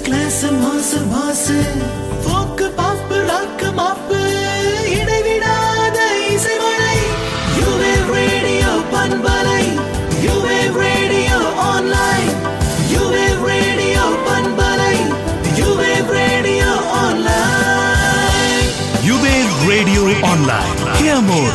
Class மாசு மாசு. போக்கு பாப்பு ராக்கு மாப்பு. இடைவிடாத இசைமழை. யுவே ரேடியோ பண்பலை. யுவே ரேடியோ ஆன்லைன். யுவே ரேடியோ பண்பலை. யுவே radio online. யுவேல் radio online. Hear more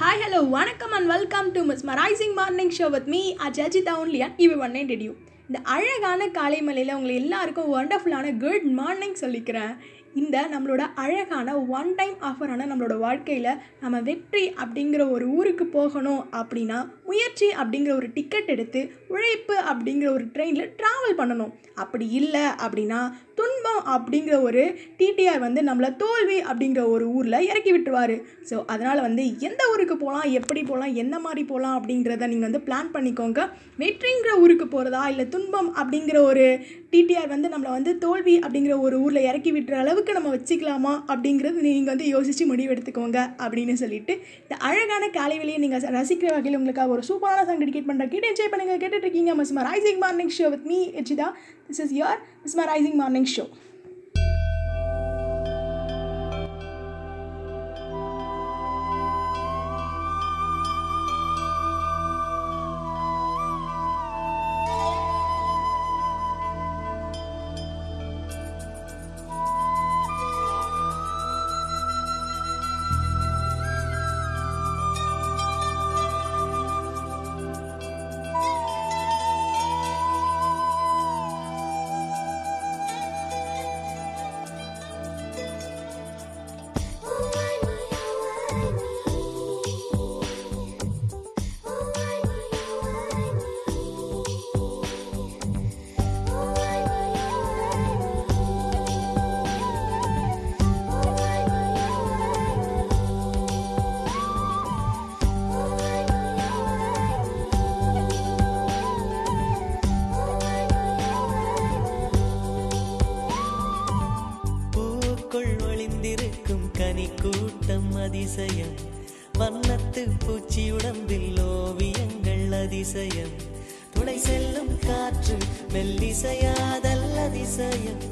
hi hello வணக்கம் and welcome to mesmerising morning show with me Ajitha ஒன்லியா இவி ஒன் நைன் டிடியூ இந்த அழகான காலை மலையில் உங்களை எல்லாருக்கும் ஒண்டர்ஃபுல்லான குட் மார்னிங் சொல்லிக்கிறேன். இந்த நம்மளோட அழகான ஒன் டைம் ஆஃபரான நம்மளோட வாழ்க்கையில் நம்ம வெற்றி அப்படிங்கிற ஒரு ஊருக்கு போகணும் அப்படின்னா முயற்சி அப்படிங்கிற ஒரு டிக்கெட் எடுத்து உழைப்பு அப்படிங்கிற ஒரு ட்ரெயினில் ட்ராவல் பண்ணணும். அப்படி இல்லை அப்படின்னா துன்பம் அப்படிங்கிற ஒரு டிடிஆர் வந்து நம்மளை தோல்வி அப்படிங்கிற ஒரு ஊரில் இறக்கி விட்டுருவார். ஸோ அதனால் வந்து எந்த ஊருக்கு போகலாம் எப்படி போகலாம் எந்த மாதிரி போகலாம் அப்படிங்கிறத நீங்கள் வந்து பிளான் பண்ணிக்கோங்க. வெற்றிங்கிற ஊருக்கு போகிறதா இல்லை துன்பம் அப்படிங்கிற ஒரு டிடிஆர் வந்து நம்மளை வந்து தோல்வி அப்படிங்கிற ஒரு ஊரில் இறக்கி விட்டுற அளவுக்கு நம்ம வச்சுக்கலாமா அப்படிங்கிறது நீங்கள் வந்து யோசித்து முடிவெடுத்துக்கோங்க அப்படின்னு சொல்லிட்டு இந்த அழகான காலை வெளியை நீங்கள் ரசிக்கிற வகையில் உங்களுக்காக ஒரு சூப்பரான சாங் டெடிகேட் பண்ணுறேன் கேட்டு என்ஜாய் பண்ணுங்கள் கேட்டுட்ருக்கீங்க mesmerising morning show with me தா this is your mesmerising morning show காற்று மெல்லிசையாதல் அதிசயம்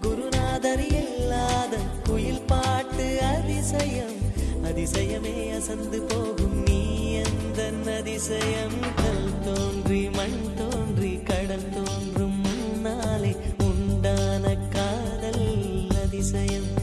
குருநாதர் இல்லாத குயில் பாட்டு அதிசயம். அதிசயமே அசந்து போகும் நீ எந்த அதிசயம்? கல் தோன்றி மண் தோன்றி கடல் தோன்றும் முன்னாலே உண்டான காதல் அதிசயம்.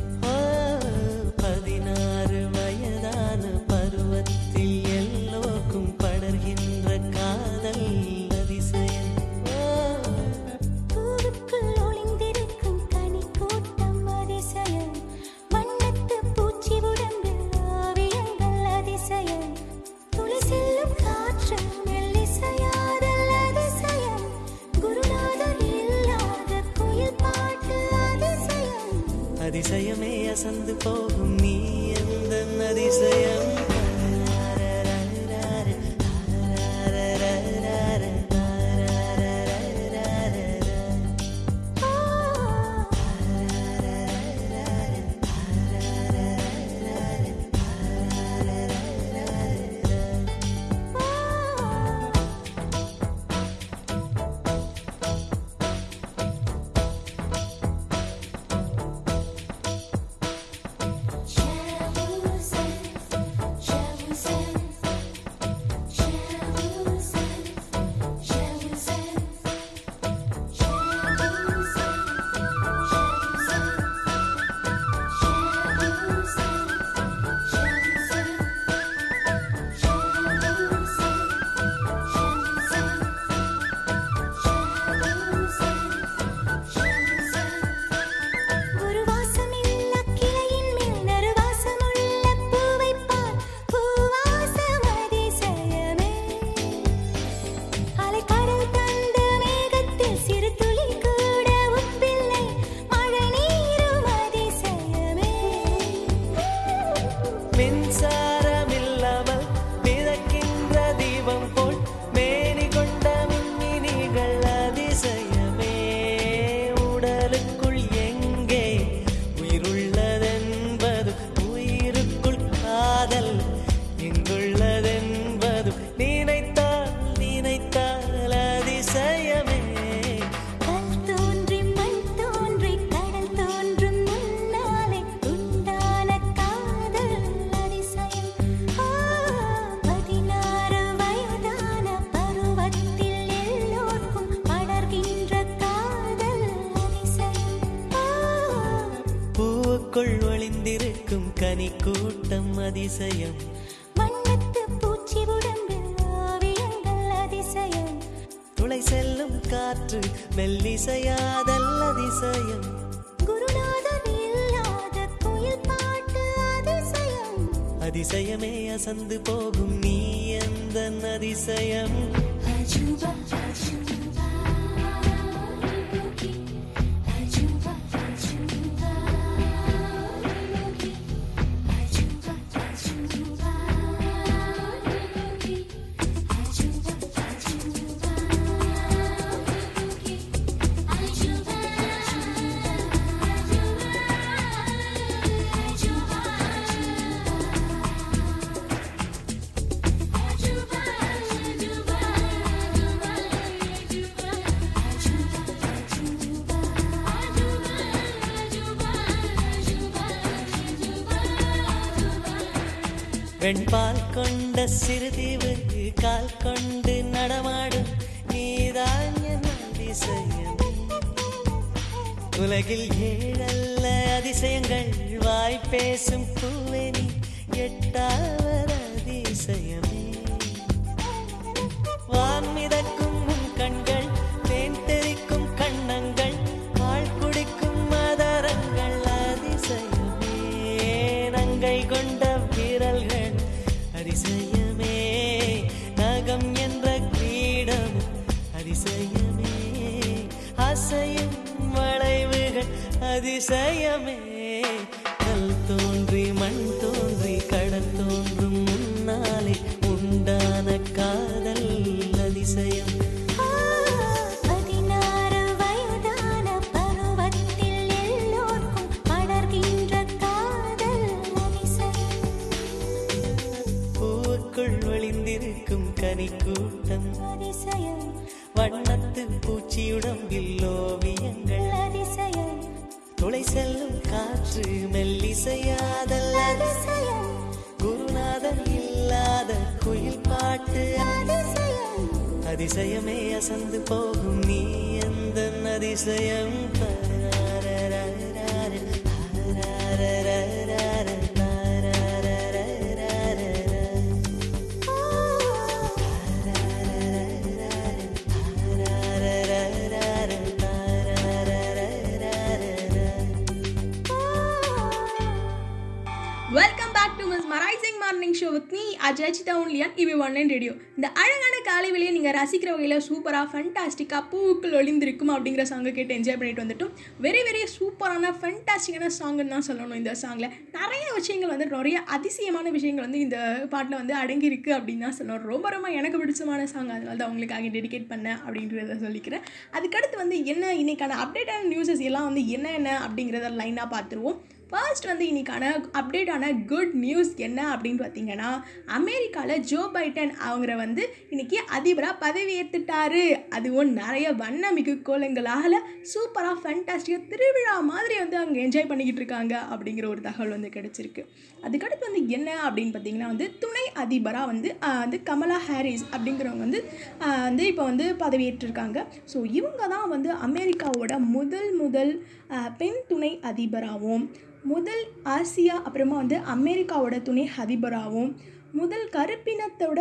போகும் நீ எந்த அதிசயம் அதிசயம். வண்ணத்து பூச்சி உடம்பில் ஓவியங்கள் அதிசயம். துளை செல்லும் காற்று மெல்லிசையாதல் அதிசயம். அதிசயம். அதிசயமே அசந்து போகும் நீ எந்த அதிசயம் அதிசயமே முடியும் இந்த அழகான காலை வெளியே நீங்கள் ரசிக்கிற வகையில் சூப்பராக ஃபண்டாஸ்டிக்காக பூக்கள் ஒளிந்திருக்கும் அப்படிங்கிற சாங்கை கேட்டு என்ஜாய் பண்ணிட்டு வந்துட்டோம். வெரி வெரி சூப்பரான ஃபண்டாஸ்டிக்கான சாங்குன்னு தான் சொல்லணும் இந்த சாங்கில் நிறைய விஷயங்கள் வந்து நிறைய அதிசயமான விஷயங்கள் வந்து இந்த பாட்டில் வந்து அடங்கியிருக்கு அப்படின்னு தான் சொல்லணும். ரொம்ப ரொம்ப எனக்கு பிடிச்சமான சாங் அதனால தான் அவங்களுக்காக டெடிகேட் பண்ணேன் அப்படின்றத சொல்லிக்கிறேன். அதுக்கடுத்து வந்து என்ன இன்னைக்கான அப்டேட்டான நியூஸஸ் எல்லாம் வந்து என்ன என்ன அப்படிங்கிறத லைனாக பார்த்துருவோம். ஃபர்ஸ்ட் வந்து இன்னைக்கான அப்டேட்டான குட் நியூஸ் என்ன அப்படின்னு பார்த்தீங்கன்னா அமெரிக்காவில் ஜோ பைடன் அவங்கள வந்து இன்னைக்கு அதிபராக பதவியேற்றுட்டாரு அதுவும் நிறைய வண்ணமிகு கோலங்களால் சூப்பராக ஃபண்டாஸ்டிக்காக திருவிழா மாதிரி வந்து அவங்க என்ஜாய் பண்ணிக்கிட்டு இருக்காங்க அப்படிங்கிற ஒரு தகவல் வந்து கிடச்சிருக்கு. அதுக்கடுத்து வந்து என்ன அப்படின்னு பார்த்தீங்கன்னா வந்து துணை அதிபராக வந்து வந்து கமலா ஹாரிஸ் அப்படிங்கிறவங்க வந்து வந்து இப்போ வந்து பதவியேற்றிருக்காங்க. ஸோ இவங்க தான் வந்து அமெரிக்காவோட முதல் முதல் பெண் துணை அதிபராகவும் முதல் ஆசியா அப்புறமா வந்து அமெரிக்காவோட துணை அதிபராகவும் முதல் கருப்பினத்தோட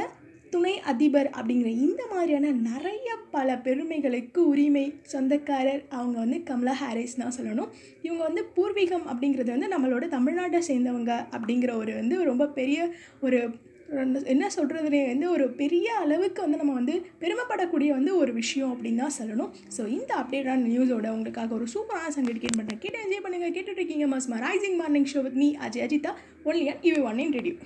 துணை அதிபர் அப்படிங்கிற இந்த மாதிரியான நிறைய பல பெருமைகளுக்கு உரிமை சொந்தக்காரர் அவங்க வந்து கமலா ஹாரிஸ் தான் சொல்லணும். இவங்க வந்து பூர்வீகம் அப்படிங்கிறது வந்து நம்மளோட தமிழ்நாட்டை சேர்ந்தவங்க அப்படிங்கிற ஒரு வந்து ரொம்ப பெரிய ஒரு என்ன சொல்கிறதுனே வந்து ஒரு பெரிய அளவுக்கு வந்து நம்ம வந்து பெருமைப்படக்கூடிய வந்து ஒரு விஷயம் அப்படின்னு தான் சொல்லணும். ஸோ இந்த அப்டேட்டான நியூஸோட உங்களுக்காக ஒரு சூப்பரான சங்கடிக்கேட் பண்ணுறேன் கேட்டு என்ஜாய் பண்ணுங்கள் கேட்டுட்ருக்கீங்க இருக்கீங்க mesmerising morning show with me Ajay Ajitha only and EV one இன் ரெடியூ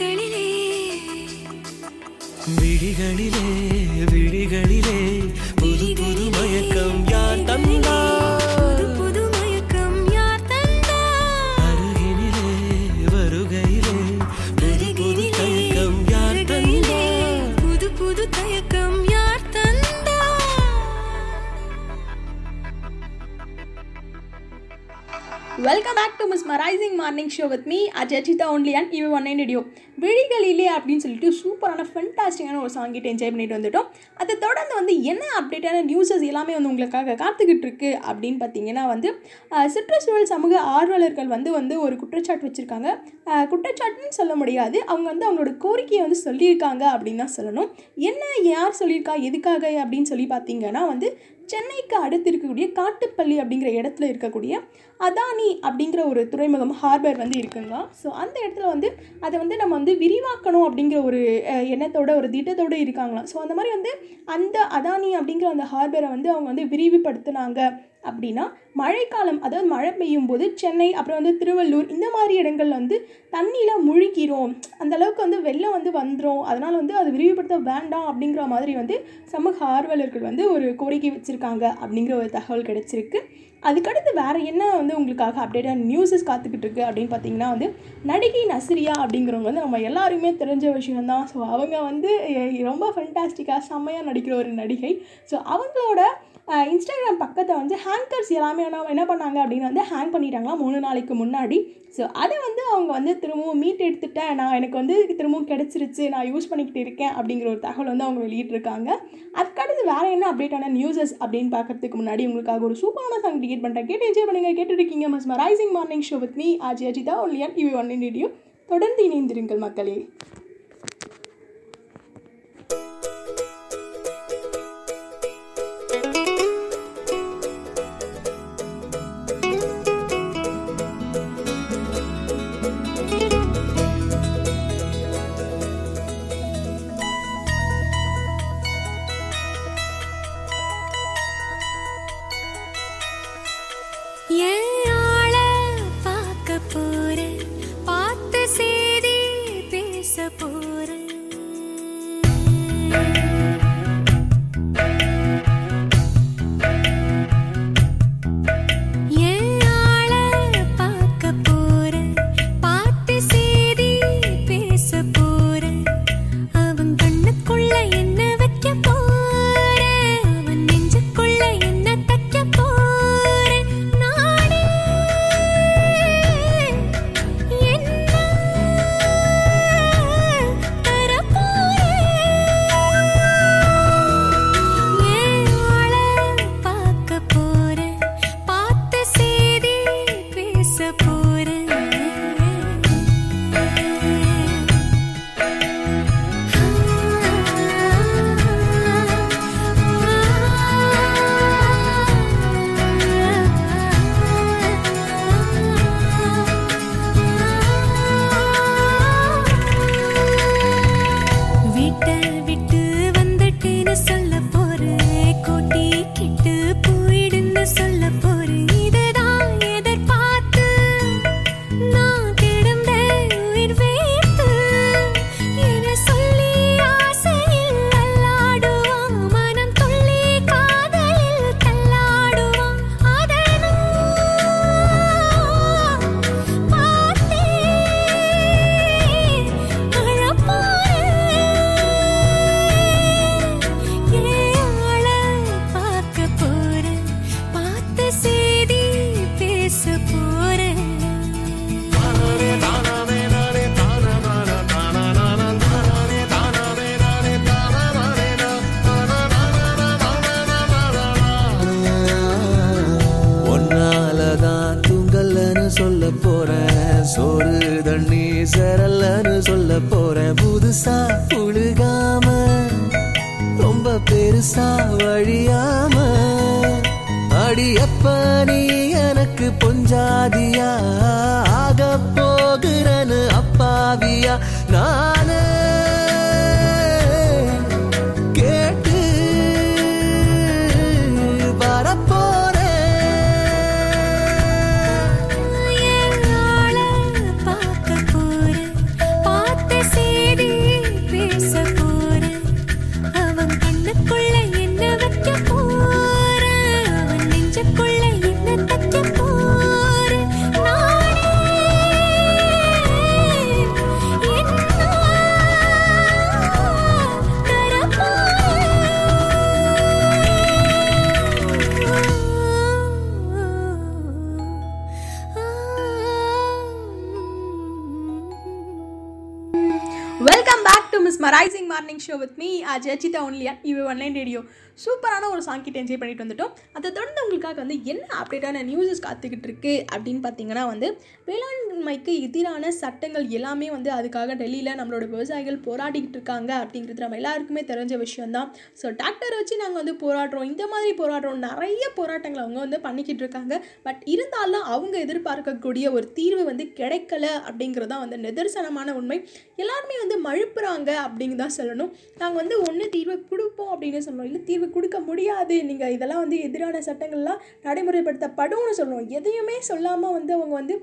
விழிகளிலே. விழிகளிலே விழிகளிலே. புது புது மயக்கம் யார் தந்தார் புது புது மயக்கம் யார் தந்தா? அருகினிலே வருகையிலே. புது புது தயக்கம் யார் தந்தார் புது புது தயக்கம் யார் தந்தா? Welcome back to mesmerising morning show with me Ajitha only and இவ ஒன் நைன் ரேடியோ விழிகளிலே அப்படின்னு சொல்லிட்டு சூப்பரான ஃபென்டாஸ்டிக்கான ஒரு சாங் கிட்ட என்ஜாய் பண்ணிட்டு வந்துட்டோம். அதை தொடர்ந்து வந்து என்ன அப்டேட்டான நியூஸஸ் எல்லாமே வந்து உங்களுக்காக காத்துக்கிட்டு இருக்கு அப்படின்னு பார்த்தீங்கன்னா வந்து சுற்றுச்சூழல் சமூக ஆர்வலர்கள் வந்து வந்து ஒரு குற்றச்சாட்டு வச்சுருக்காங்க. குற்றச்சாட்டுன்னு சொல்ல முடியாது. அவங்க வந்து அவங்களோட கோரிக்கையை வந்து சொல்லியிருக்காங்க அப்படின்னு தான் சொல்லணும். என்ன யார் சொல்லியிருக்கா எதுக்காக அப்படின்னு சொல்லி பார்த்தீங்கன்னா வந்து சென்னைக்கு அடுத்து இருக்கக்கூடிய காட்டுப்பள்ளி அப்படிங்கிற இடத்துல இருக்கக்கூடிய அதானி அப்படிங்கிற ஒரு துறைமுகம் ஹார்பர் வந்து இருக்குங்க. ஸோ அந்த இடத்துல வந்து அதை வந்து நம்ம வந்து விரிவாக்கணும் அப்படிங்கிற ஒரு எண்ணத்தோட ஒரு திட்டத்தோடு இருக்காங்களாம். ஸோ அந்த மாதிரி வந்து அந்த அதானி அப்படிங்கிற அந்த ஹார்பரை வந்து அவங்க வந்து விரிவுபடுத்தினாங்க. அப்படின்னா மழைக்காலம் அதாவது மழை பெய்யும் போது சென்னை அப்புறம் வந்து திருவள்ளூர் இந்த மாதிரி இடங்கள்ல வந்து தண்ணியில் முழுகிறோம். அந்த அளவுக்கு வந்து வெள்ளம் வந்து வந்துடும் அதனால் வந்து அது விரிவுபடுத்த வேண்டாம் அப்படிங்கிற மாதிரி வந்து சமூக ஆர்வலர்கள் வந்து ஒரு கோரிக்கை வச்சுருக்காங்க அப்படிங்கிற ஒரு தகவல் கிடைச்சிருக்கு. அதுக்கடுத்து வேறு என்ன வந்து உங்களுக்காக அப்டேட்டாக நியூஸஸ் காத்துக்கிட்டு இருக்கு அப்படின்னு பார்த்தீங்கன்னா வந்து நடிகை நஸ்ரியா அப்படிங்கிறவங்க வந்து நம்ம எல்லாருமே தெரிஞ்ச விஷயம்தான். ஸோ அவங்க வந்து ரொம்ப ஃபென்டாஸ்டிக்காக செம்மையாக நடிக்கிற ஒரு நடிகை. ஸோ அவங்களோட இன்ஸ்டாகிராம் பக்கத்தை வந்து ஹேங்கர்ஸ் எல்லாமே என்ன பண்ணாங்க அப்படின்னு வந்து ஹேங் பண்ணிட்டாங்களா மூணு நாளைக்கு முன்னாடி. ஸோ அதை வந்து அவங்க வந்து திரும்பவும் மீட் எடுத்துட்டேன் நான் எனக்கு வந்து திரும்பவும் கிடச்சிருச்சு நான் யூஸ் பண்ணிக்கிட்டு இருக்கேன் அப்படிங்கிற ஒரு தகவல் வந்து அவங்க வெளியிட்டிருக்காங்க. அதுக்கடுத்து வேறு என்ன அப்டேட்டான நியூஸஸ் அப்படின்னு பார்க்கறதுக்கு முன்னாடி உங்களுக்காக ஒரு சூப்பரான சாங் டிக்கெட் பண்ணுறேன் கேட்டு என்ஜாய் பண்ணுங்கள் கேட்டுருக்கீங்க mesmerising morning show with me Aji Ajitha ஒன்லியன் இவி ஒன் இன் ரேடியோ தொடர்ந்து இணைந்திருங்கள் மக்களே. தண்ணி சரலன்னு சொல்ல போறேன். புதுசா புழுகாம ரொம்ப பெருசா வழியாம. அடி எப்ப நீ எனக்கு பொஞ்சாதியா? ஆக போகிறனு அப்பாவியா? நானே ஷோ ஆஜ் அஜிதா ஒன்லியா இவ ஒன்லைன் ரேடியோ சூப்பரான ஒரு சாங் கிட்ட என்ஜாய் பண்ணிட்டு வந்துட்டோம். உங்களுக்காக வந்து என்ன அப்டேட்டான நியூஸஸ் காத்துக்கிட்டு இருக்கு அப்படின்னு பார்த்தீங்கன்னா வந்து வேளாண்மைக்கு எதிரான சட்டங்கள் எல்லாமே வந்து அதுக்காக டெல்லியில் நம்மளோட விவசாயிகள் போராடிக்கிட்டு இருக்காங்க அப்படிங்கிறது நம்ம எல்லாருக்குமே தெரிஞ்ச விஷயம்தான். ஸோ டிராக்டர் வச்சு நாங்கள் வந்து போராடுறோம். இந்த மாதிரி போராடுறோம். நிறைய போராட்டங்கள் அவங்க வந்து பண்ணிக்கிட்டு இருக்காங்க. பட் இருந்தாலும் அவங்க எதிர்பார்க்கக்கூடிய ஒரு தீர்வு வந்து கிடைக்கல அப்படிங்கிறது தான் வந்து நிதர்சனமான உண்மை. எல்லாருமே வந்து மழுப்புறாங்க அப்படின்னு தான் சொல்லணும். நாங்கள் வந்து ஒன்று தீர்வு கொடுப்போம் அப்படின்னு சொல்லணும் இல்லை தீர்வு கொடுக்க முடியாது. நீங்கள் இதெல்லாம் வந்து எதிரான சட்டங்கள்லாம் நடைமுறைப்படுத்தப்படும்னு சொல்லணும். எதையுமே சொல்லாமல் வந்து அவங்க வந்து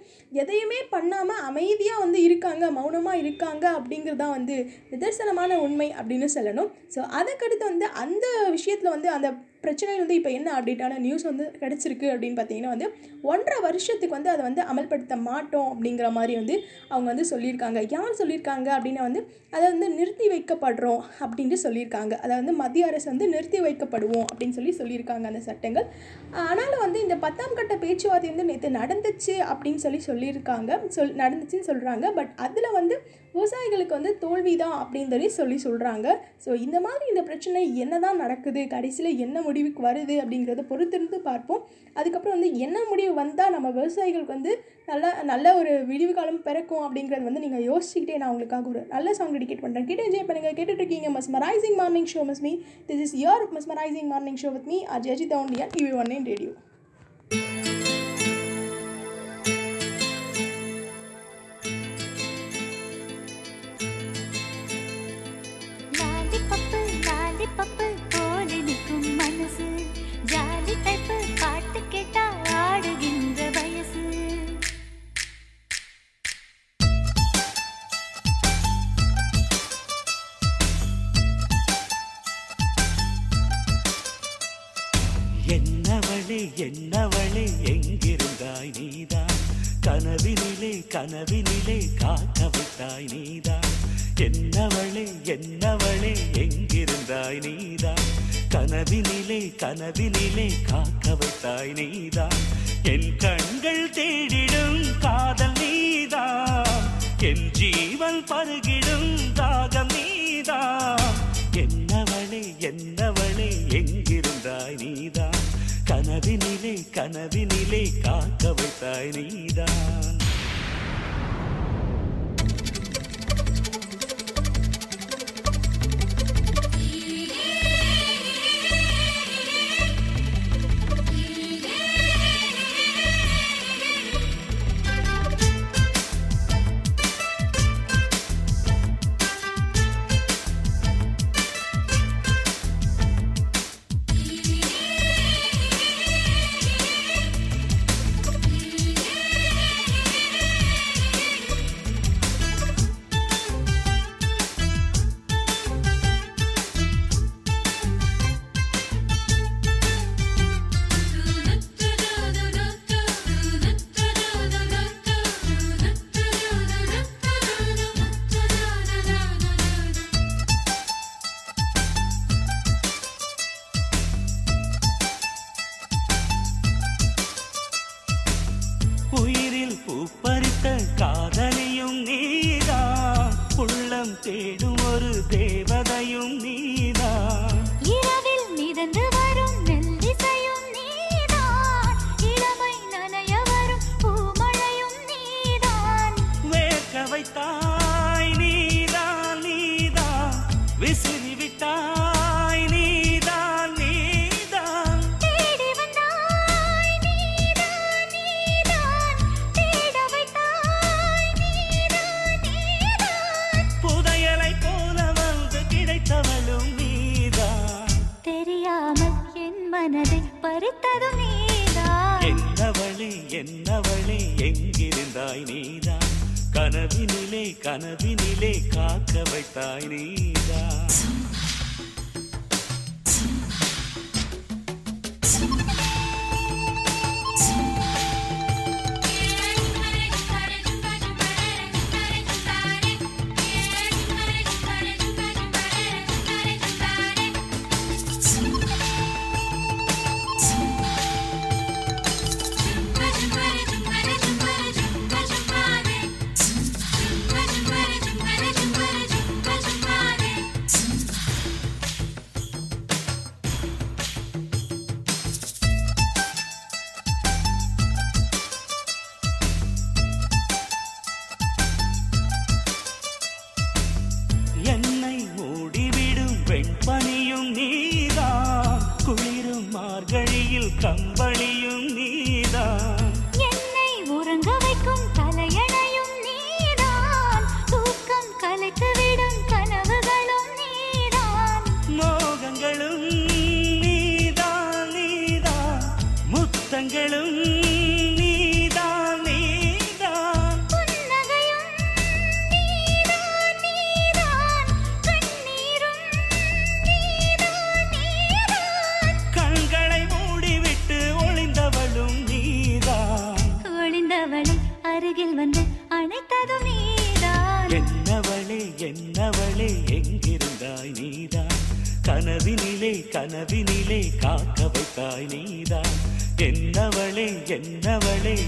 எதையுமே பண்ணாமல் அமைதியாக வந்து இருக்காங்க மௌனமாக இருக்காங்க அப்படிங்கிறது தான் வந்து நிதர்சனமான உண்மை அப்படின்னு சொல்லணும். ஸோ அதுக்கடுத்து வந்து அந்த விஷயத்தில் வந்து அந்த பிரச்சனையில் வந்து இப்போ என்ன அப்டேட்டான நியூஸ் வந்து கிடச்சிருக்கு அப்படின்னு பார்த்தீங்கன்னா வந்து ஒன்றரை வருஷத்துக்கு வந்து அதை வந்து அமல்படுத்த மாட்டோம் அப்படிங்கிற மாதிரி வந்து அவங்க வந்து சொல்லியிருக்காங்க. யார் சொல்லியிருக்காங்க அப்படின்னா வந்து அதை வந்து நிறுத்தி வைக்கப்படுறோம் அப்படின்ட்டு சொல்லியிருக்காங்க. அதை வந்து மத்திய அரசு வந்து நிறுத்தி வைக்கப்படுவோம் அப்படின்னு சொல்லி சொல்லியிருக்காங்க அந்த சட்டங்கள். ஆனாலும் வந்து இந்த பத்தாம் கட்ட பேச்சுவார்த்தை வந்து நேற்று நடந்துச்சு அப்படின்னு சொல்லி சொல்லியிருக்காங்க. சொல் நடந்துச்சுன்னு சொல்கிறாங்க பட் அதில் வந்து விவசாயிகளுக்கு வந்து தோல்வி தான் அப்படின்னு சொல்லி சொல்லி சொல்கிறாங்க ஸோ இந்த மாதிரி இந்த பிரச்சனை என்ன தான் நடக்குது? கடைசியில் என்ன முடிவுக்கு வருது அப்படிங்கிறத பொறுத்திருந்து பார்ப்போம். அதுக்கப்புறம் வந்து என்ன முடிவு வந்தால் நம்ம விவசாயிகளுக்கு வந்து நல்ல நல்ல ஒரு விடிவு காலம் பிறக்கும் அப்படிங்கிறது வந்து நீங்கள் யோசிச்சுக்கிட்டே நான் உங்களுக்காக ஒரு நல்ல சாங் டெடிகேட் பண்ணுறேன் கிட்ட என்ஜாய் பண்ணுங்கள் கேட்டுட்ருக்கீங்க மஸ்மரைசிங் மார்னிங் ஷோ மஸ் me this is your mesmerising morning show with me Ajay தவுண்டியா TV one nine radio கனவினிலே காக்க விட்டாய் நீதான் என்னவளே என்னவளே எங்கிருந்தாய் நீதான் கனவினிலே கனவினிலே காக்க விட்டாய் நீதான்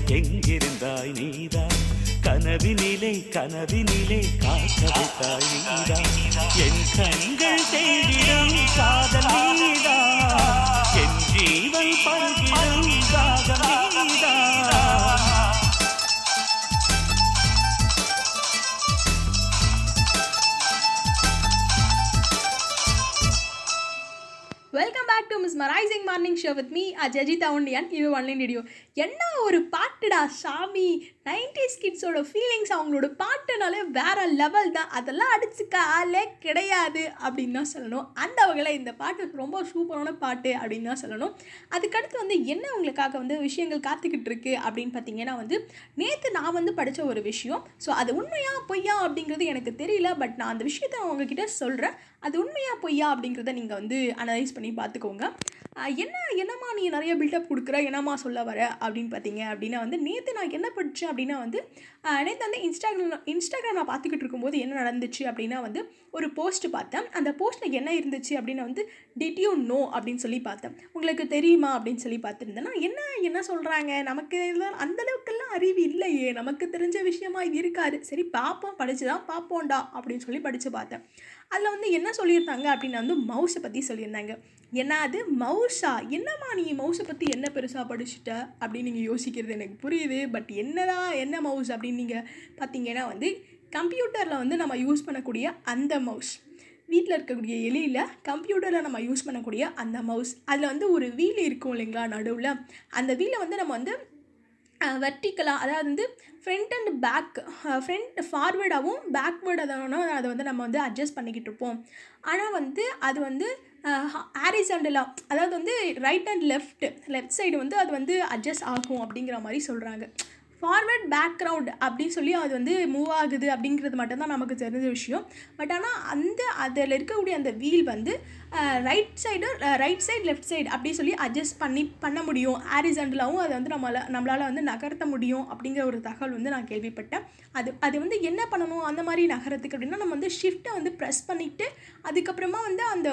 எங்கிருந்தாய் நீதா? கனவினிலே கனவினிலே காக்க வைத்தாய் நீதான் என் கண்கள் தேடிடும் காதல் நீதா. என் ஜீவன் பருகிடும் தாகம் நீதான் welcome back to mesmerising morning show with me Ajitha ஒன்லியான் இது ஒன்லைன் வீடியோ என்ன ஒரு பாட்டுடா சாமி? நைன்டிஸ் கிட்ஸோட ஃபீலிங்ஸ் அவங்களோட பாட்டுனாலே வேற லெவல் தான். அதெல்லாம் அடிச்சுக்க ஆளே கிடையாது அப்படின்னு தான் சொல்லணும். அந்த வகையில் இந்த பாட்டு ரொம்ப சூப்பரான பாட்டு அப்படின்னு தான் சொல்லணும். அதுக்கடுத்து வந்து என்ன உங்களுக்காக வந்து விஷயங்கள் காத்துக்கிட்டு இருக்கு அப்படின்னு பார்த்தீங்கன்னா வந்து நேற்று நான் வந்து படித்த ஒரு விஷயம். ஸோ அது உண்மையா பொய்யா அப்படிங்கிறது எனக்கு தெரியல. பட் நான் அந்த விஷயத்த உங்ககிட்ட சொல்கிறேன் அது உண்மையா பொய்யா அப்படிங்கிறத நீங்கள் வந்து அனலைஸ் பண்ணி பார்த்துக்கோங்க. என்ன என்னம்மா நீ நிறைய பில்டப் கொடுக்குற? என்னம்மா சொல்ல வர? அப்படின்னு பார்த்தீங்க அப்படின்னா வந்து நேற்று நான் என்ன படித்தேன் அப்படின்னா வந்து நேற்று வந்து இன்ஸ்டாகிராம் இன்ஸ்டாகிராம் நான் பார்த்துக்கிட்டு இருக்கும்போது என்ன நடந்துச்சு அப்படின்னா வந்து ஒரு போஸ்ட் பார்த்தேன். அந்த போஸ்ட்டில் என்ன இருந்துச்சு அப்படின்னா வந்து டிட் யூ நோ அப்படின்னு சொல்லி பார்த்தேன். உங்களுக்கு தெரியுமா? அப்படின்னு சொல்லி பார்த்துருந்தேன்னா என்ன என்ன சொல்கிறாங்க நமக்கு இதெல்லாம் அந்த அளவுக்கெல்லாம் அறிவு இல்லையே. நமக்கு தெரிஞ்ச விஷயமா இது இருக்காது. சரி பார்ப்போம் படித்து தான் பார்ப்போம்டா அப்படின்னு சொல்லி படித்து பார்த்தேன். அதில் வந்து என்ன சொல்லியிருந்தாங்க அப்படின்னா வந்து மவுஸை பற்றி சொல்லியிருந்தாங்க. ஏன்னா அது மவுஸா என்னம்மா நீ மவுஸை பற்றி என்ன பெருசாக படிச்சுட்ட? அப்படின்னு நீங்கள் யோசிக்கிறது எனக்கு புரியுது. பட் என்னதான் என்ன மவுஸ் அப்படின்னு நீங்கள் பார்த்தீங்கன்னா வந்து கம்ப்யூட்டரில் வந்து நம்ம யூஸ் பண்ணக்கூடிய அந்த மவுஸ். வீட்டில் இருக்கக்கூடிய எலியில் கம்ப்யூட்டரில் நம்ம யூஸ் பண்ணக்கூடிய அந்த மவுஸ். அதில் வந்து ஒரு வீல் இருக்கும் இல்லைங்களா நடுவில்? அந்த வீலை வந்து நம்ம வந்து வெர்டிக்கலாக அதாவது வந்து ஃப்ரண்ட் அண்ட் பேக் ஃப்ரண்ட் ஃபார்வேர்டாகவும் பேக்வேர்டாகவும் அதை வந்து நம்ம வந்து அட்ஜஸ்ட் பண்ணிக்கிட்டு இருப்போம். ஆனால் வந்து அது வந்து ஆரிசண்டலாக அதாவது வந்து right and left left side வந்து அது வந்து அட்ஜஸ்ட் ஆகும் அப்படிங்கிற மாதிரி சொல்கிறாங்க ஃபார்வர்ட் பேக்ரவுண்ட் அப்படின்னு சொல்லி அது வந்து மூவ் ஆகுது அப்படிங்கிறது மட்டும்தான் நமக்கு தெரிஞ்ச விஷயம். பட் ஆனால் அந்த அதில் இருக்கக்கூடிய அந்த வீல் வந்து right side right side left side அப்படி சொல்லி அட்ஜஸ்ட் பண்ணி பண்ண முடியும். ஆரிசண்டலாகவும் அதை வந்து நம்மளால் நம்மளால் வந்து நகர்த்த முடியும் அப்படிங்கிற ஒரு தகவல் வந்து நான் கேள்விப்பட்டேன். அது அது வந்து என்ன பண்ணணும்? அந்த மாதிரி நகரத்துக்கு அப்படின்னா நம்ம வந்து ஷிஃப்ட்டை வந்து ப்ரெஸ் பண்ணிவிட்டு அதுக்கப்புறமா வந்து அந்த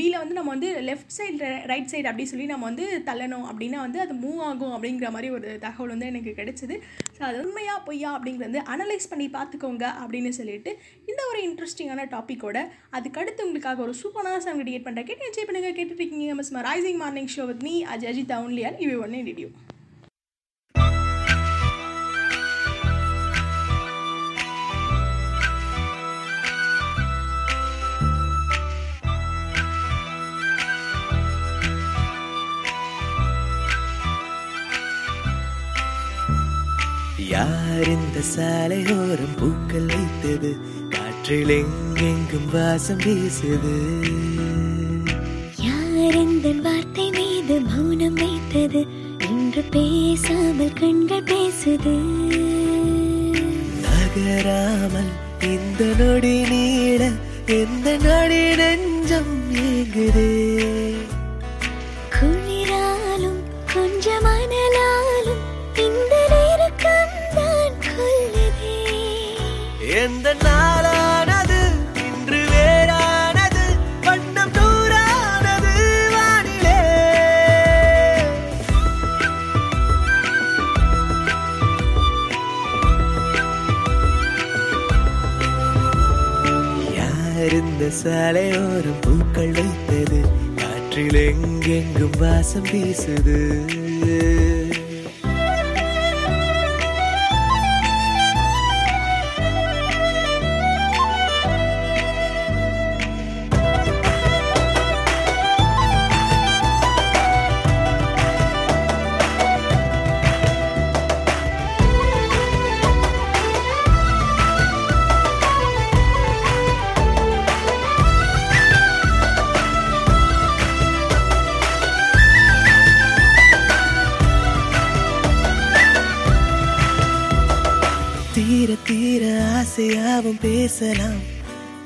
வீலை வந்து நம்ம வந்து லெஃப்ட் சைடு ரைட் சைடு அப்படி சொல்லி நம்ம வந்து தள்ளணும் அப்படின்னா வந்து அது மூவ் ஆகும் அப்படிங்கிற மாதிரி ஒரு தகவல் வந்து எனக்கு கிடைச்சிது. ஸோ அது உண்மையாக பொய்யா அப்படிங்கிறது அனலைஸ் பண்ணி பார்த்துக்கோங்க அப்படின்னு சொல்லிட்டு இந்த ஒரு இன்ட்ரெஸ்டிங்கான டாப்பிக்கோட அதுக்கடுத்து உங்களுக்காக ஒரு சூப்பரான சங்கடி டெடிகேட் பண்ணுறேன் கேட்டு என்ஜாய் பண்ணுங்கள் கேட்டுட்ருக்கீங்க mesmerising morning show with me Ajay Ajith அவுன்லியால் இவை ஒன்னே டிடியூ யார் இந்த சாலையோரம் பூக்கள் வைத்தது? காற்றில் எங்கெங்கும் வாசம் வீசுது. கண்கள் பேசுது. நகராமல் இந்த நொடி நீட எந்த நொடி நெஞ்சம் ஏங்குதே. சாலையோரம் பூக்கள் வைத்தது. காற்றில் எங்கெங்கும் வாசம் வீசுது. ஆசையாவும் பேசலாம்.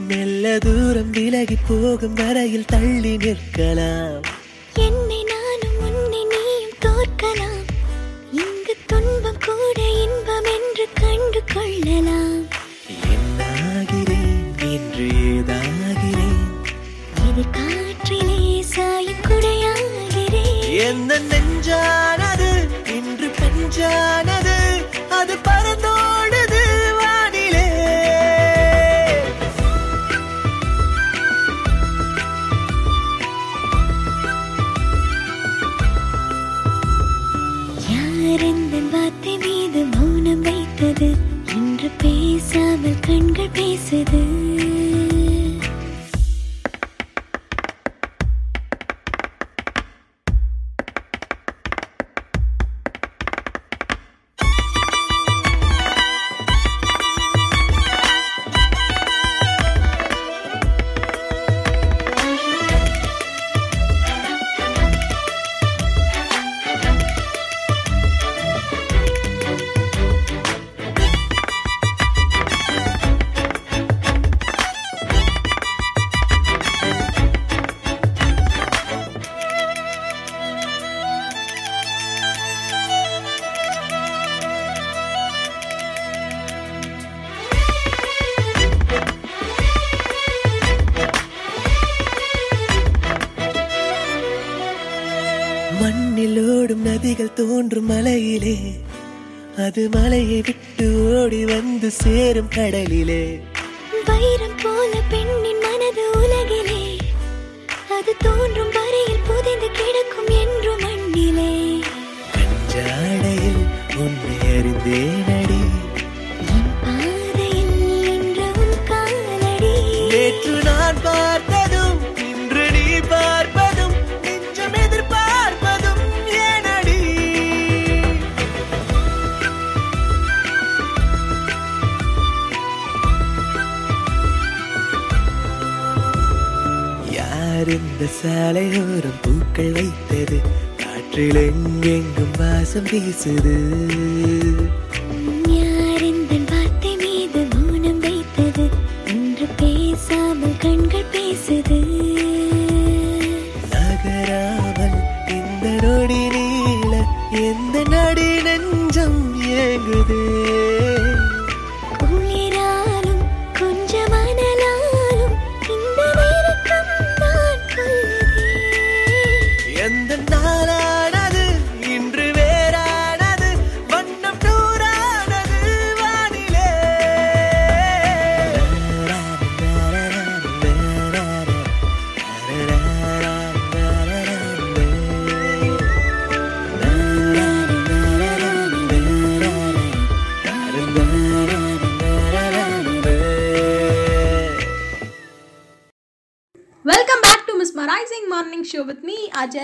மெல்ல தூரம் விலகி போகும் வரையில் தள்ளி நிற்கலாம். பேசுது. மலையிலே அது மலையை விட்டு ஓடி வந்து சேரும் கடலிலே. வைரம் போல பெண்ணின் மனது உலகிலே. அது தோன்றும் வரையில் புதைந்து கிடக்கும் என்று மண்ணிலே. ஜாடையில் உன்னை அறிந்தேனடி யார் சாலையோரம் பூக்கள் வைத்தது. காற்றில் எங்கெங்கும் வாசம் வீசுது.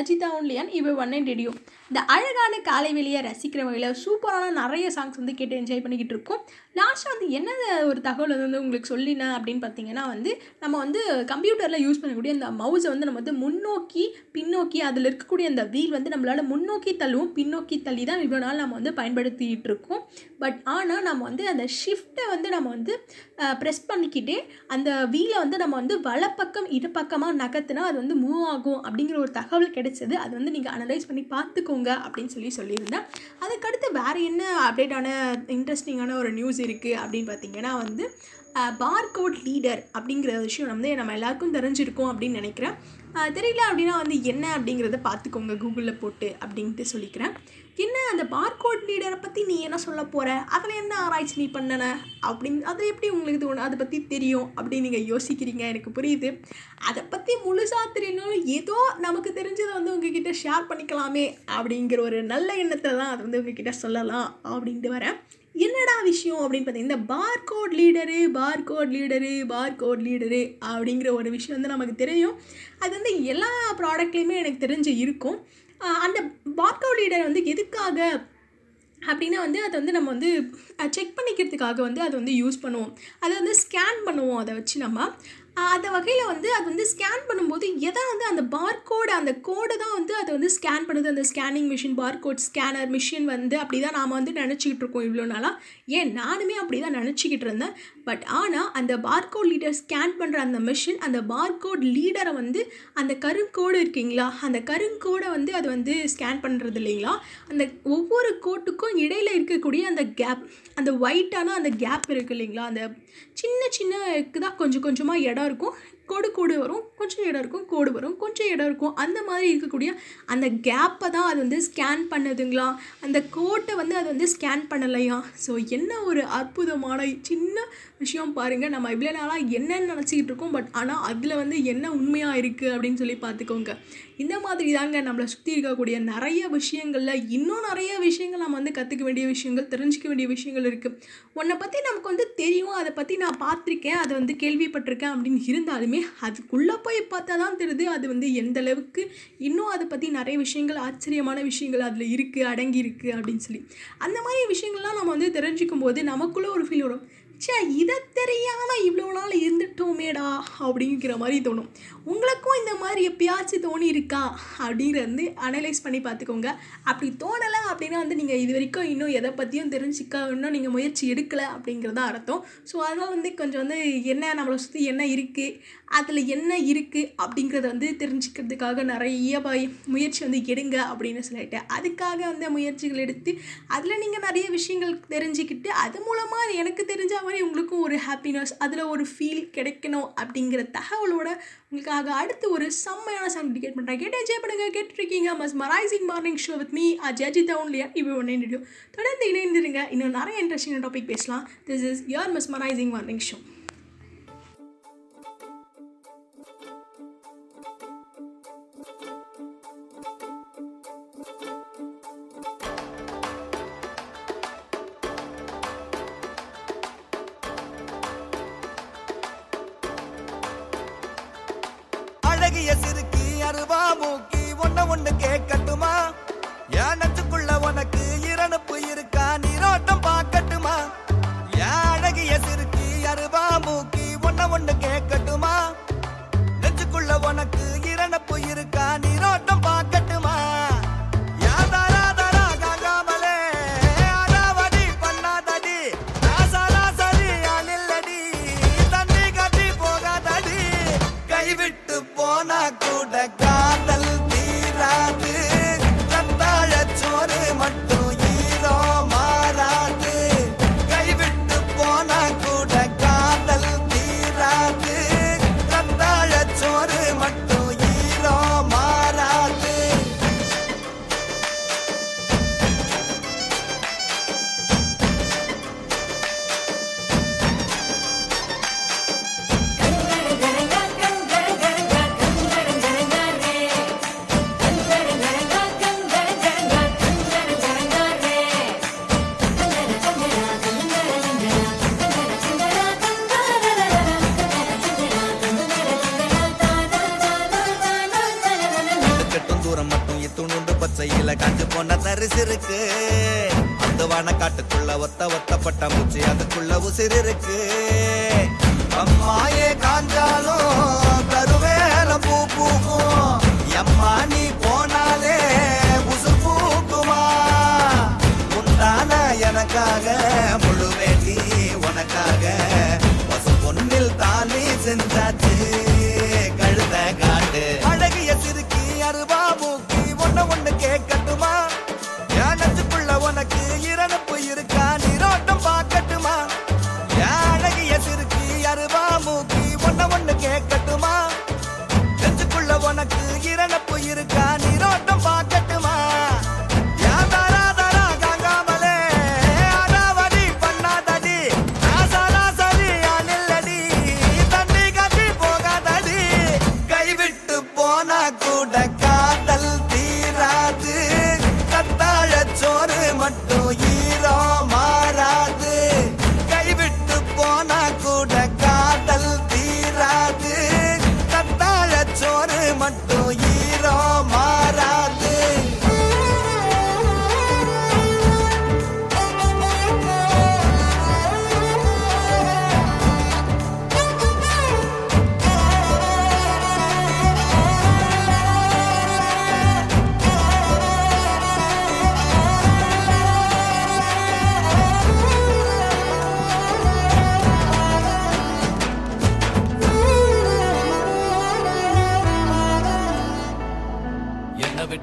மீ அஜிதா ஒன்லியன் இவை ஒன் அண்ட் ரெடியோ இந்த அழகான காலை வெளியை ரசிக்கிற வகையில் சூப்பரான நிறைய சாங்ஸ் வந்து கேட்டு என்ஜாய் பண்ணிக்கிட்டு இருக்கோம். லாஸ்ட்டாக வந்து என்ன ஒரு தகவல் வந்து உங்களுக்கு சொல்லினேன் அப்படின்னு பார்த்தீங்கன்னா வந்து நம்ம வந்து கம்ப்யூட்டரில் யூஸ் பண்ணக்கூடிய அந்த மவுஸை வந்து நம்ம வந்து முன்னோக்கி பின்னோக்கி அதில் இருக்கக்கூடிய அந்த வீல் வந்து நம்மளால் முன்னோக்கி தள்ளுவோம் பின்னோக்கி தள்ளி தான் இவ்வளோ நாள் நம்ம வந்து பயன்படுத்திகிட்டு இருக்கோம். பட் ஆனால் நம்ம வந்து அந்த ஷிஃப்ட்டை வந்து நம்ம வந்து ப்ரெஸ் பண்ணிக்கிட்டே அந்த வீலை வந்து நம்ம வந்து வலப்பக்கம் இடப்பக்கமாக நகர்த்தினா அது வந்து மூவ் ஆகும் அப்படிங்கிற ஒரு தகவல் கிடைச்சது. அது வந்து நீங்கள் அனலைஸ் பண்ணி பார்த்துக்கோங்க அப்படின்னு சொல்லி சொல்லியிருந்தேன். அதுக்கடுத்து வேறு என்ன அப்டேட்டான இன்ட்ரெஸ்டிங்கான ஒரு நியூஸ் இருக்குது அப்படின்னு பார்த்தீங்கன்னா வந்து பார்கோட் லீடர் அப்படிங்கிற விஷயம் வந்து நம்ம எல்லாருக்கும் தெரிஞ்சிருக்கோம் அப்படின்னு நினைக்கிறேன். தெரியல அப்படின்னா வந்து என்ன அப்படிங்கிறத பார்த்துக்கோங்க கூகுளில் போட்டு அப்படின்ட்டு சொல்லிக்கிறேன். என்ன அந்த பார்கோட் லீடரை பற்றி நீ என்ன சொல்ல போகிற அதில் என்ன ஆராய்ச்சி நீ பண்ணன? அப்படின்னு அது எப்படி உங்களுக்கு தோணும் அதை பற்றி தெரியும் அப்படின்னு நீங்கள் யோசிக்கிறீங்க எனக்கு புரியுது. அதை பற்றி முழுசாக தெரியணும் ஏதோ நமக்கு தெரிஞ்சதை வந்து உங்ககிட்ட ஷேர் பண்ணிக்கலாமே அப்படிங்கிற ஒரு நல்ல எண்ணத்தை தான் அது வந்து உங்ககிட்ட சொல்லலாம் அப்படின்ட்டு வரேன். என்னடா விஷயம் அப்படின்னு பார்த்தீங்கன்னா இந்த barcode reader barcode reader barcode reader அப்படிங்கிற ஒரு விஷயம் வந்து நமக்கு தெரியும். அது வந்து எல்லா ப்ராடக்ட்லேயுமே எனக்கு தெரிஞ்சு இருக்கும். அந்த பார்கோட் லீடர் வந்து எதுக்காக அப்படின்னா வந்து அதை வந்து நம்ம வந்து செக் பண்ணிக்கிறதுக்காக வந்து அதை வந்து யூஸ் பண்ணுவோம். அதை வந்து ஸ்கேன் பண்ணுவோம் அதை வச்சு நம்ம. அந்த வகையில் வந்து அது வந்து ஸ்கேன் பண்ணும்போது எதை வந்து அந்த பார்கோடு அந்த கோடை தான் வந்து அதை வந்து ஸ்கேன் பண்ணுது. அந்த scanning machine barcode scanner machine வந்து அப்படி தான் நாம் வந்து நினச்சிக்கிட்டு இருக்கோம் இவ்வளோ நாளாக ஏன்? நானுமே அப்படி தான் நினச்சிக்கிட்டு இருந்தேன். பட் ஆனால் அந்த பார்கோட் லீடர் ஸ்கேன் பண்ணுற அந்த மிஷின் அந்த பார்கோட் லீடரை வந்து அந்த கருங்கோடு இருக்கீங்களா? அந்த கருங்கோடை வந்து அது வந்து ஸ்கேன் பண்ணுறது இல்லைங்களா? அந்த ஒவ்வொரு கோட்டுக்கும் இடையில இருக்கக்கூடிய அந்த கேப் அந்த ஒயிட்டான அந்த கேப் இருக்குது இல்லைங்களா? அந்த சின்ன சின்ன தான் கொஞ்சம் கொஞ்சமாக இடம் இருக்கும். கோடு கோடு வரும். கொஞ்சம் இடம் இருக்கும் கோடு வரும். கொஞ்சம் இடம் இருக்கும். அந்த மாதிரி இருக்கக்கூடிய அந்த கேப்பை தான் அது வந்து ஸ்கேன் பண்ணுதுங்களா? அந்த கோட்டை வந்து அது வந்து ஸ்கேன் பண்ணலையா? ஸோ என்ன ஒரு அற்புதமான சின்ன விஷயம் பாருங்கள் நம்ம இவ்வளோ நாளாக என்னன்னு நினச்சிக்கிட்டு இருக்கோம். பட் ஆனால் அதில் வந்து என்ன உண்மையாக இருக்குது அப்படின்னு சொல்லி பார்த்துக்கோங்க. இந்த மாதிரி தாங்க நம்மளை சுற்றி இருக்கக்கூடிய நிறைய விஷயங்களில் இன்னும் நிறைய விஷயங்கள் நம்ம வந்து கற்றுக்க வேண்டிய விஷயங்கள் தெரிஞ்சுக்க வேண்டிய விஷயங்கள் இருக்குது உன்னை பற்றி நமக்கு வந்து தெரியும். அதை பற்றி நான் பார்த்துருக்கேன். அதை வந்து கேள்விப்பட்டிருக்கேன் அப்படின்னு இருந்தாலுமே அதுக்குள்ளே போய் பார்த்தா தான் தெரியுது. அது வந்து எந்த அளவுக்கு இன்னும் அதை பற்றி நிறைய விஷயங்கள் ஆச்சரியமான விஷயங்கள் அதில் இருக்குது அடங்கி இருக்குது அப்படின்னு சொல்லி. அந்த மாதிரி விஷயங்கள்லாம் நம்ம வந்து தெரிஞ்சுக்கும் போது நமக்குள்ளே ஒரு ஃபீல் வரும். ச்சே இதை தெரியாமல் இவ்வளோ நாள் இருந்துட்டோமேடா அப்படிங்கிற மாதிரி தோணும். உங்களுக்கும் இந்த மாதிரி எப்பயாச்சும் தோணி இருக்கா அப்படிங்கிறத வந்து அனலைஸ் பண்ணி பார்த்துக்கோங்க. அப்படி தோணலை அப்படின்னா வந்து நீங்கள் இது வரைக்கும் இன்னும் எதை பற்றியும் தெரிஞ்சுக்க இன்னும் நீங்கள் முயற்சி எடுக்கலை அப்படிங்கிறதா அர்த்தம். ஸோ அதனால் வந்து கொஞ்சம் வந்து என்ன நம்மளை சுற்றி என்ன இருக்குது அதில் என்ன இருக்குது அப்படிங்கிறத வந்து தெரிஞ்சுக்கிறதுக்காக நிறைய முயற்சி வந்து எடுங்க அப்படின்னு சொல்லிட்டு அதுக்காக வந்து முயற்சிகள் எடுத்து அதில் நீங்கள் நிறைய விஷயங்கள் தெரிஞ்சுக்கிட்டு அது மூலமாக எனக்கு தெரிஞ்ச மாதிரி உங்களுக்கும் ஒரு ஹாப்பினஸ் அதில் ஒரு ஃபீல் கிடைக்கணும் அப்படிங்கிற தகவலோட உங்களுக்காக அடுத்து ஒரு செம்மையான சாங் டிகேட் பண்ணுறேன் கேட்டு என்ஜாய் பண்ணுங்க. கேட்டுருக்கீங்க mesmerising morning show with me Ajith ஒன்லியா இப்போ ஒன்று வீடியோ தொடர்ந்து இணைந்திருங்க. இன்னும் நிறைய இன்ட்ரெஸ்டிங் டாபிக் பேசலாம். This is your mesmerising morning show மூக்கி ஒன்ன ஒண்ணு கேட்கட்டுமா? யானத்துக்குள்ள உனக்கு இரணுப்பு இருக்கா? நீரோட்டம் பார்க்கட்டுமா? என் அழகிய சிறுக்கி அருவா மூக்கி ஒன்ன ஒண்ணு கேட்கட்டுமா? நெஞ்சுக்குள்ள உனக்கு இரணப்பு இருக்கா? நீ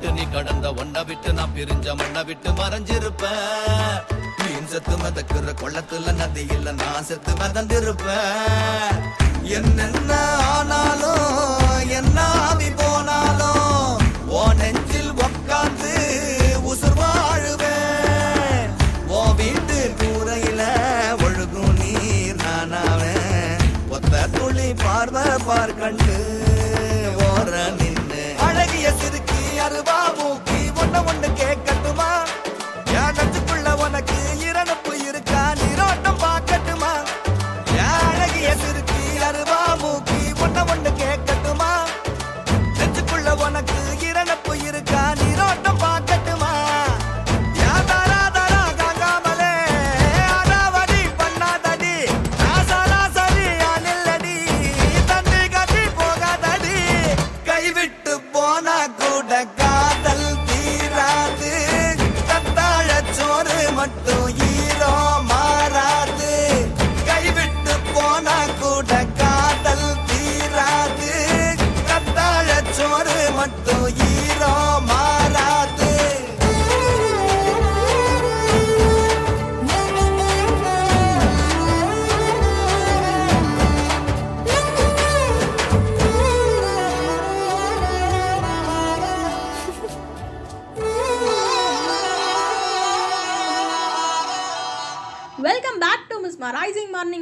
விட்டு நீ கடந்த ஒன்ன விட்டு நான் பிரிஞ்ச மண்ணை விட்டு மறைஞ்சிருப்பேன். மீன் செத்து மதக்குற கொள்ளத்துல நதி இல்ல நான் செத்து மிதந்திருப்பேன். என்னென்ன ஆனாலும் என்ன ஆவி போனாலும் ஓ நெஞ்சில் உக்காந்து உசுர் வாழுவேன். ஓ வீட்டு கூரையில ஒழுகும் நீர் நானாவேன். ஒத்த துளி பார்வை பார் ஒண்ணு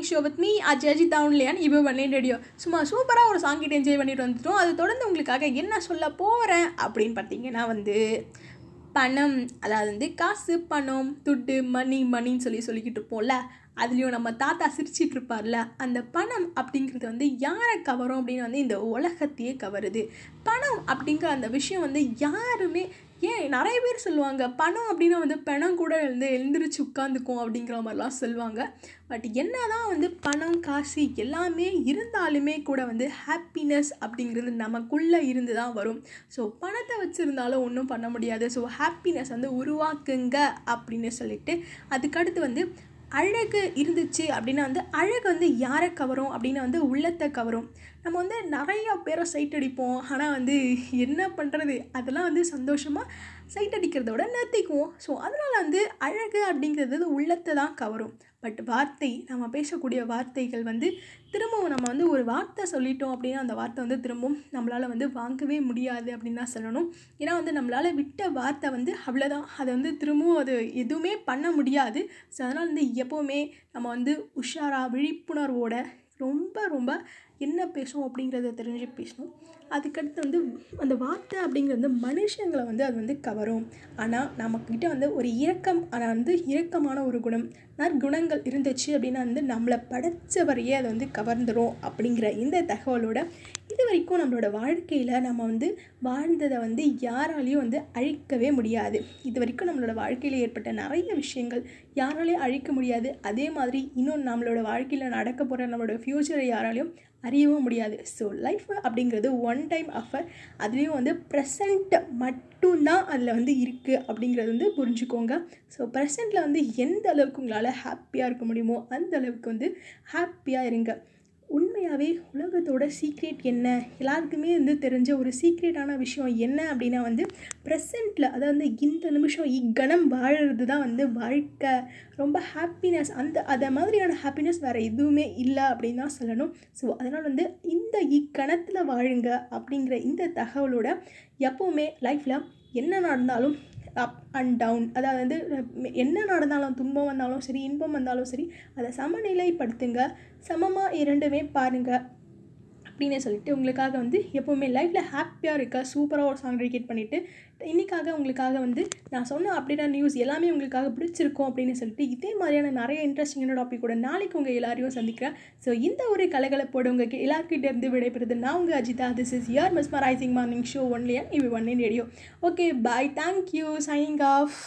ஷோ வித் மீ அஜய் டவுன்லியான் இப்போ பண்ணேன் ரேடியோ சும்மா சூப்பராக ஒரு சாங் கிட்ட என்ஜாய் பண்ணிட்டு வந்துட்டோம். அது தொடர்ந்து உங்களுக்காக என்ன சொல்ல போகிறேன் அப்படின்னு பார்த்தீங்கன்னா வந்து பணம் அதாவது வந்து காசு பணம் துட்டு மணி மணின்னு சொல்லி சொல்லிக்கிட்டு இருப்போம்ல அதுலேயும் நம்ம தாத்தா சிரிச்சிட்டு இருப்பார்ல அந்த பணம் அப்படிங்கிறது வந்து யாரை கவரும் அப்படின்னு வந்து இந்த உலகத்தையே கவருது. பணம் அப்படிங்கிற அந்த விஷயம் வந்து யாருமே ஏன் நிறைய பேர் சொல்லுவாங்க பணம் அப்படின்னா வந்து பணம் கூட வந்து எழுந்திரிச்சு உட்காந்துக்கும் அப்படிங்கிற மாதிரிலாம் சொல்லுவாங்க. பட் என்ன தான் வந்து பணம் காசு எல்லாமே இருந்தாலுமே கூட வந்து ஹாப்பினஸ் அப்படிங்கிறது நமக்குள்ளே இருந்து தான் வரும். ஸோ பணத்தை வச்சுருந்தாலும் ஒன்றும் பண்ண முடியாது. ஸோ ஹாப்பினஸ் வந்து உருவாக்குங்க அப்படின்னு சொல்லிட்டு அதுக்கடுத்து வந்து அழகு இருந்துச்சு அப்படின்னா வந்து அழகு வந்து யாரை கவரும் அப்படின்னா வந்து உள்ளத்தை கவரும். நம்ம வந்து நிறையா பேரை சைட் அடிப்போம். ஆனால் வந்து என்ன பண்ணுறது அதெல்லாம் வந்து சந்தோஷமாக சைட் அடிக்கிறதோட நிறுத்திக்குவோம். ஸோ அதனால் வந்து அழகு அப்படிங்கிறது வந்து உள்ளத்தை தான் கவரும். பட் வார்த்தை நம்ம பேசக்கூடிய வார்த்தைகள் வந்து திரும்பவும் நம்ம வந்து ஒரு வார்த்தை சொல்லிட்டோம் அப்படின்னா அந்த வார்த்தை வந்து திரும்பவும் நம்மளால் வந்து வாங்கவே முடியாது அப்படின்னு தான் சொல்லணும். ஏன்னா வந்து நம்மளால் விட்ட வார்த்தை வந்து அவ்வளோதான் அதை வந்து திரும்பவும் அது எதுவுமே பண்ண முடியாது. ஸோ அதனால் வந்து எப்போவுமே நம்ம வந்து உஷாராக விழிப்புணர்வோட ரொம்ப ரொம்ப என்ன பேசும் அப்படிங்கிறத தெரிஞ்சு பேசணும். அதுக்கடுத்து வந்து அந்த வார்த்தை அப்படிங்கிறது வந்து மனுஷங்களை வந்து அது வந்து கவரும். ஆனால் நம்மக்கிட்ட வந்து ஒரு இரக்கம் ஆனால் வந்து இரக்கமான ஒரு குணம் நற்குணங்கள் இருந்துச்சு அப்படின்னா வந்து நம்மளை படைத்தவரையே அதை வந்து கவர்ந்துடும் அப்படிங்கிற இந்த தகவலோட இது வரைக்கும் நம்மளோட வாழ்க்கையில் நம்ம வந்து வாழ்ந்ததை வந்து யாராலையும் வந்து அழிக்கவே முடியாது. இது வரைக்கும் நம்மளோட வாழ்க்கையில் ஏற்பட்ட நிறைய விஷயங்கள் யாராலையும் அழிக்க முடியாது. அதே மாதிரி இன்னும் நம்மளோட வாழ்க்கையில் நடக்க போகிற நம்மளோட ஃப்யூச்சரை யாராலையும் அறியவும் முடியாது. ஸோ லைஃப் அப்படிங்கிறது ஒன் டைம் அஃபர் அதுலேயும் வந்து ப்ரெசண்ட் மட்டும்தான் அதில் வந்து இருக்குது அப்படிங்கிறது வந்து புரிஞ்சுக்கோங்க. ஸோ ப்ரெசண்ட்டில் வந்து எந்த அளவுக்கு உங்களால் ஹாப்பியாக இருக்க முடியுமோ அந்த அளவுக்கு வந்து ஹாப்பியாக இருங்க. உண்மையாகவே உலகத்தோட சீக்ரெட் என்ன? எல்லாருக்குமே வந்து தெரிஞ்ச ஒரு சீக்ரெட்டான விஷயம் என்ன அப்படின்னா வந்து ப்ரெசண்ட்டில் அதாவது வந்து இந்த நிமிஷம் இக்கணம் வாழறது தான் வந்து வாழ்க்கை. ரொம்ப ஹாப்பினஸ் அந்த அதை மாதிரியான ஹாப்பினஸ் வேறு எதுவுமே இல்லை அப்படின்னு தான் சொல்லணும். ஸோ அதனால் வந்து இந்த இக்கணத்தில் வாழுங்க அப்படிங்கிற இந்த தகவலோட எப்போவுமே லைஃப்பில் என்ன நடந்தாலும் அப் அண்ட் டவுன் அதாவது வந்து என்ன நடந்தாலும் துன்பம் வந்தாலும் சரி இன்பம் வந்தாலும் சரி அதை சமநிலைப்படுத்துங்க. சமமாக இரண்டுமே பாருங்கள் அப்படின்னு சொல்லிட்டு உங்களுக்காக வந்து எப்போவுமே லைஃப்பில் ஹாப்பியாக இருக்க சூப்பராக ஒரு சாங் டெடிகேட் பண்ணிவிட்டு இன்றைக்காக உங்களுக்காக வந்து நான் சொன்ன அப்டேட்டான நியூஸ் எல்லாமே உங்களுக்காக பிடிச்சிருக்கும் அப்படின்னு சொல்லிட்டு இதே மாதிரியான நிறைய இன்ட்ரெஸ்டிங்கான கூட நாளைக்கு உங்கள் எல்லாரையும் சந்திக்கிறேன். ஸோ இந்த ஒரு கலகலப்போட உங்களுக்கு எல்லாருக்கிட்ட இருந்து விடைபெறுது நான் உங்கள் Ajitha. This is your mesmerising morning show only and EV one in radio okay bye thank you signing off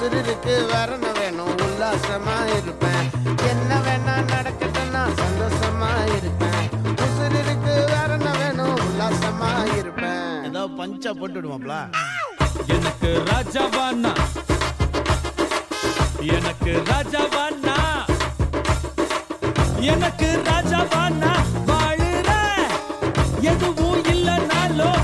உசுருக்கு வரணும் வேணும் உல்லாசமா இருப்பேன். என்ன வேணா நடக்கட்டும் நான் சந்தோஷமா இருப்பேன். உசுருக்கு வரணும் வேணும் உல்லாசமா இருப்பேன். ஏதோ பஞ்சா போட்டு விடுவாப்ல? எனக்கு ராஜாவானா எனக்கு ராஜாவானா எனக்கு ராஜாவா நான் வாழுறேன். எதுவும் இல்லைனாலும்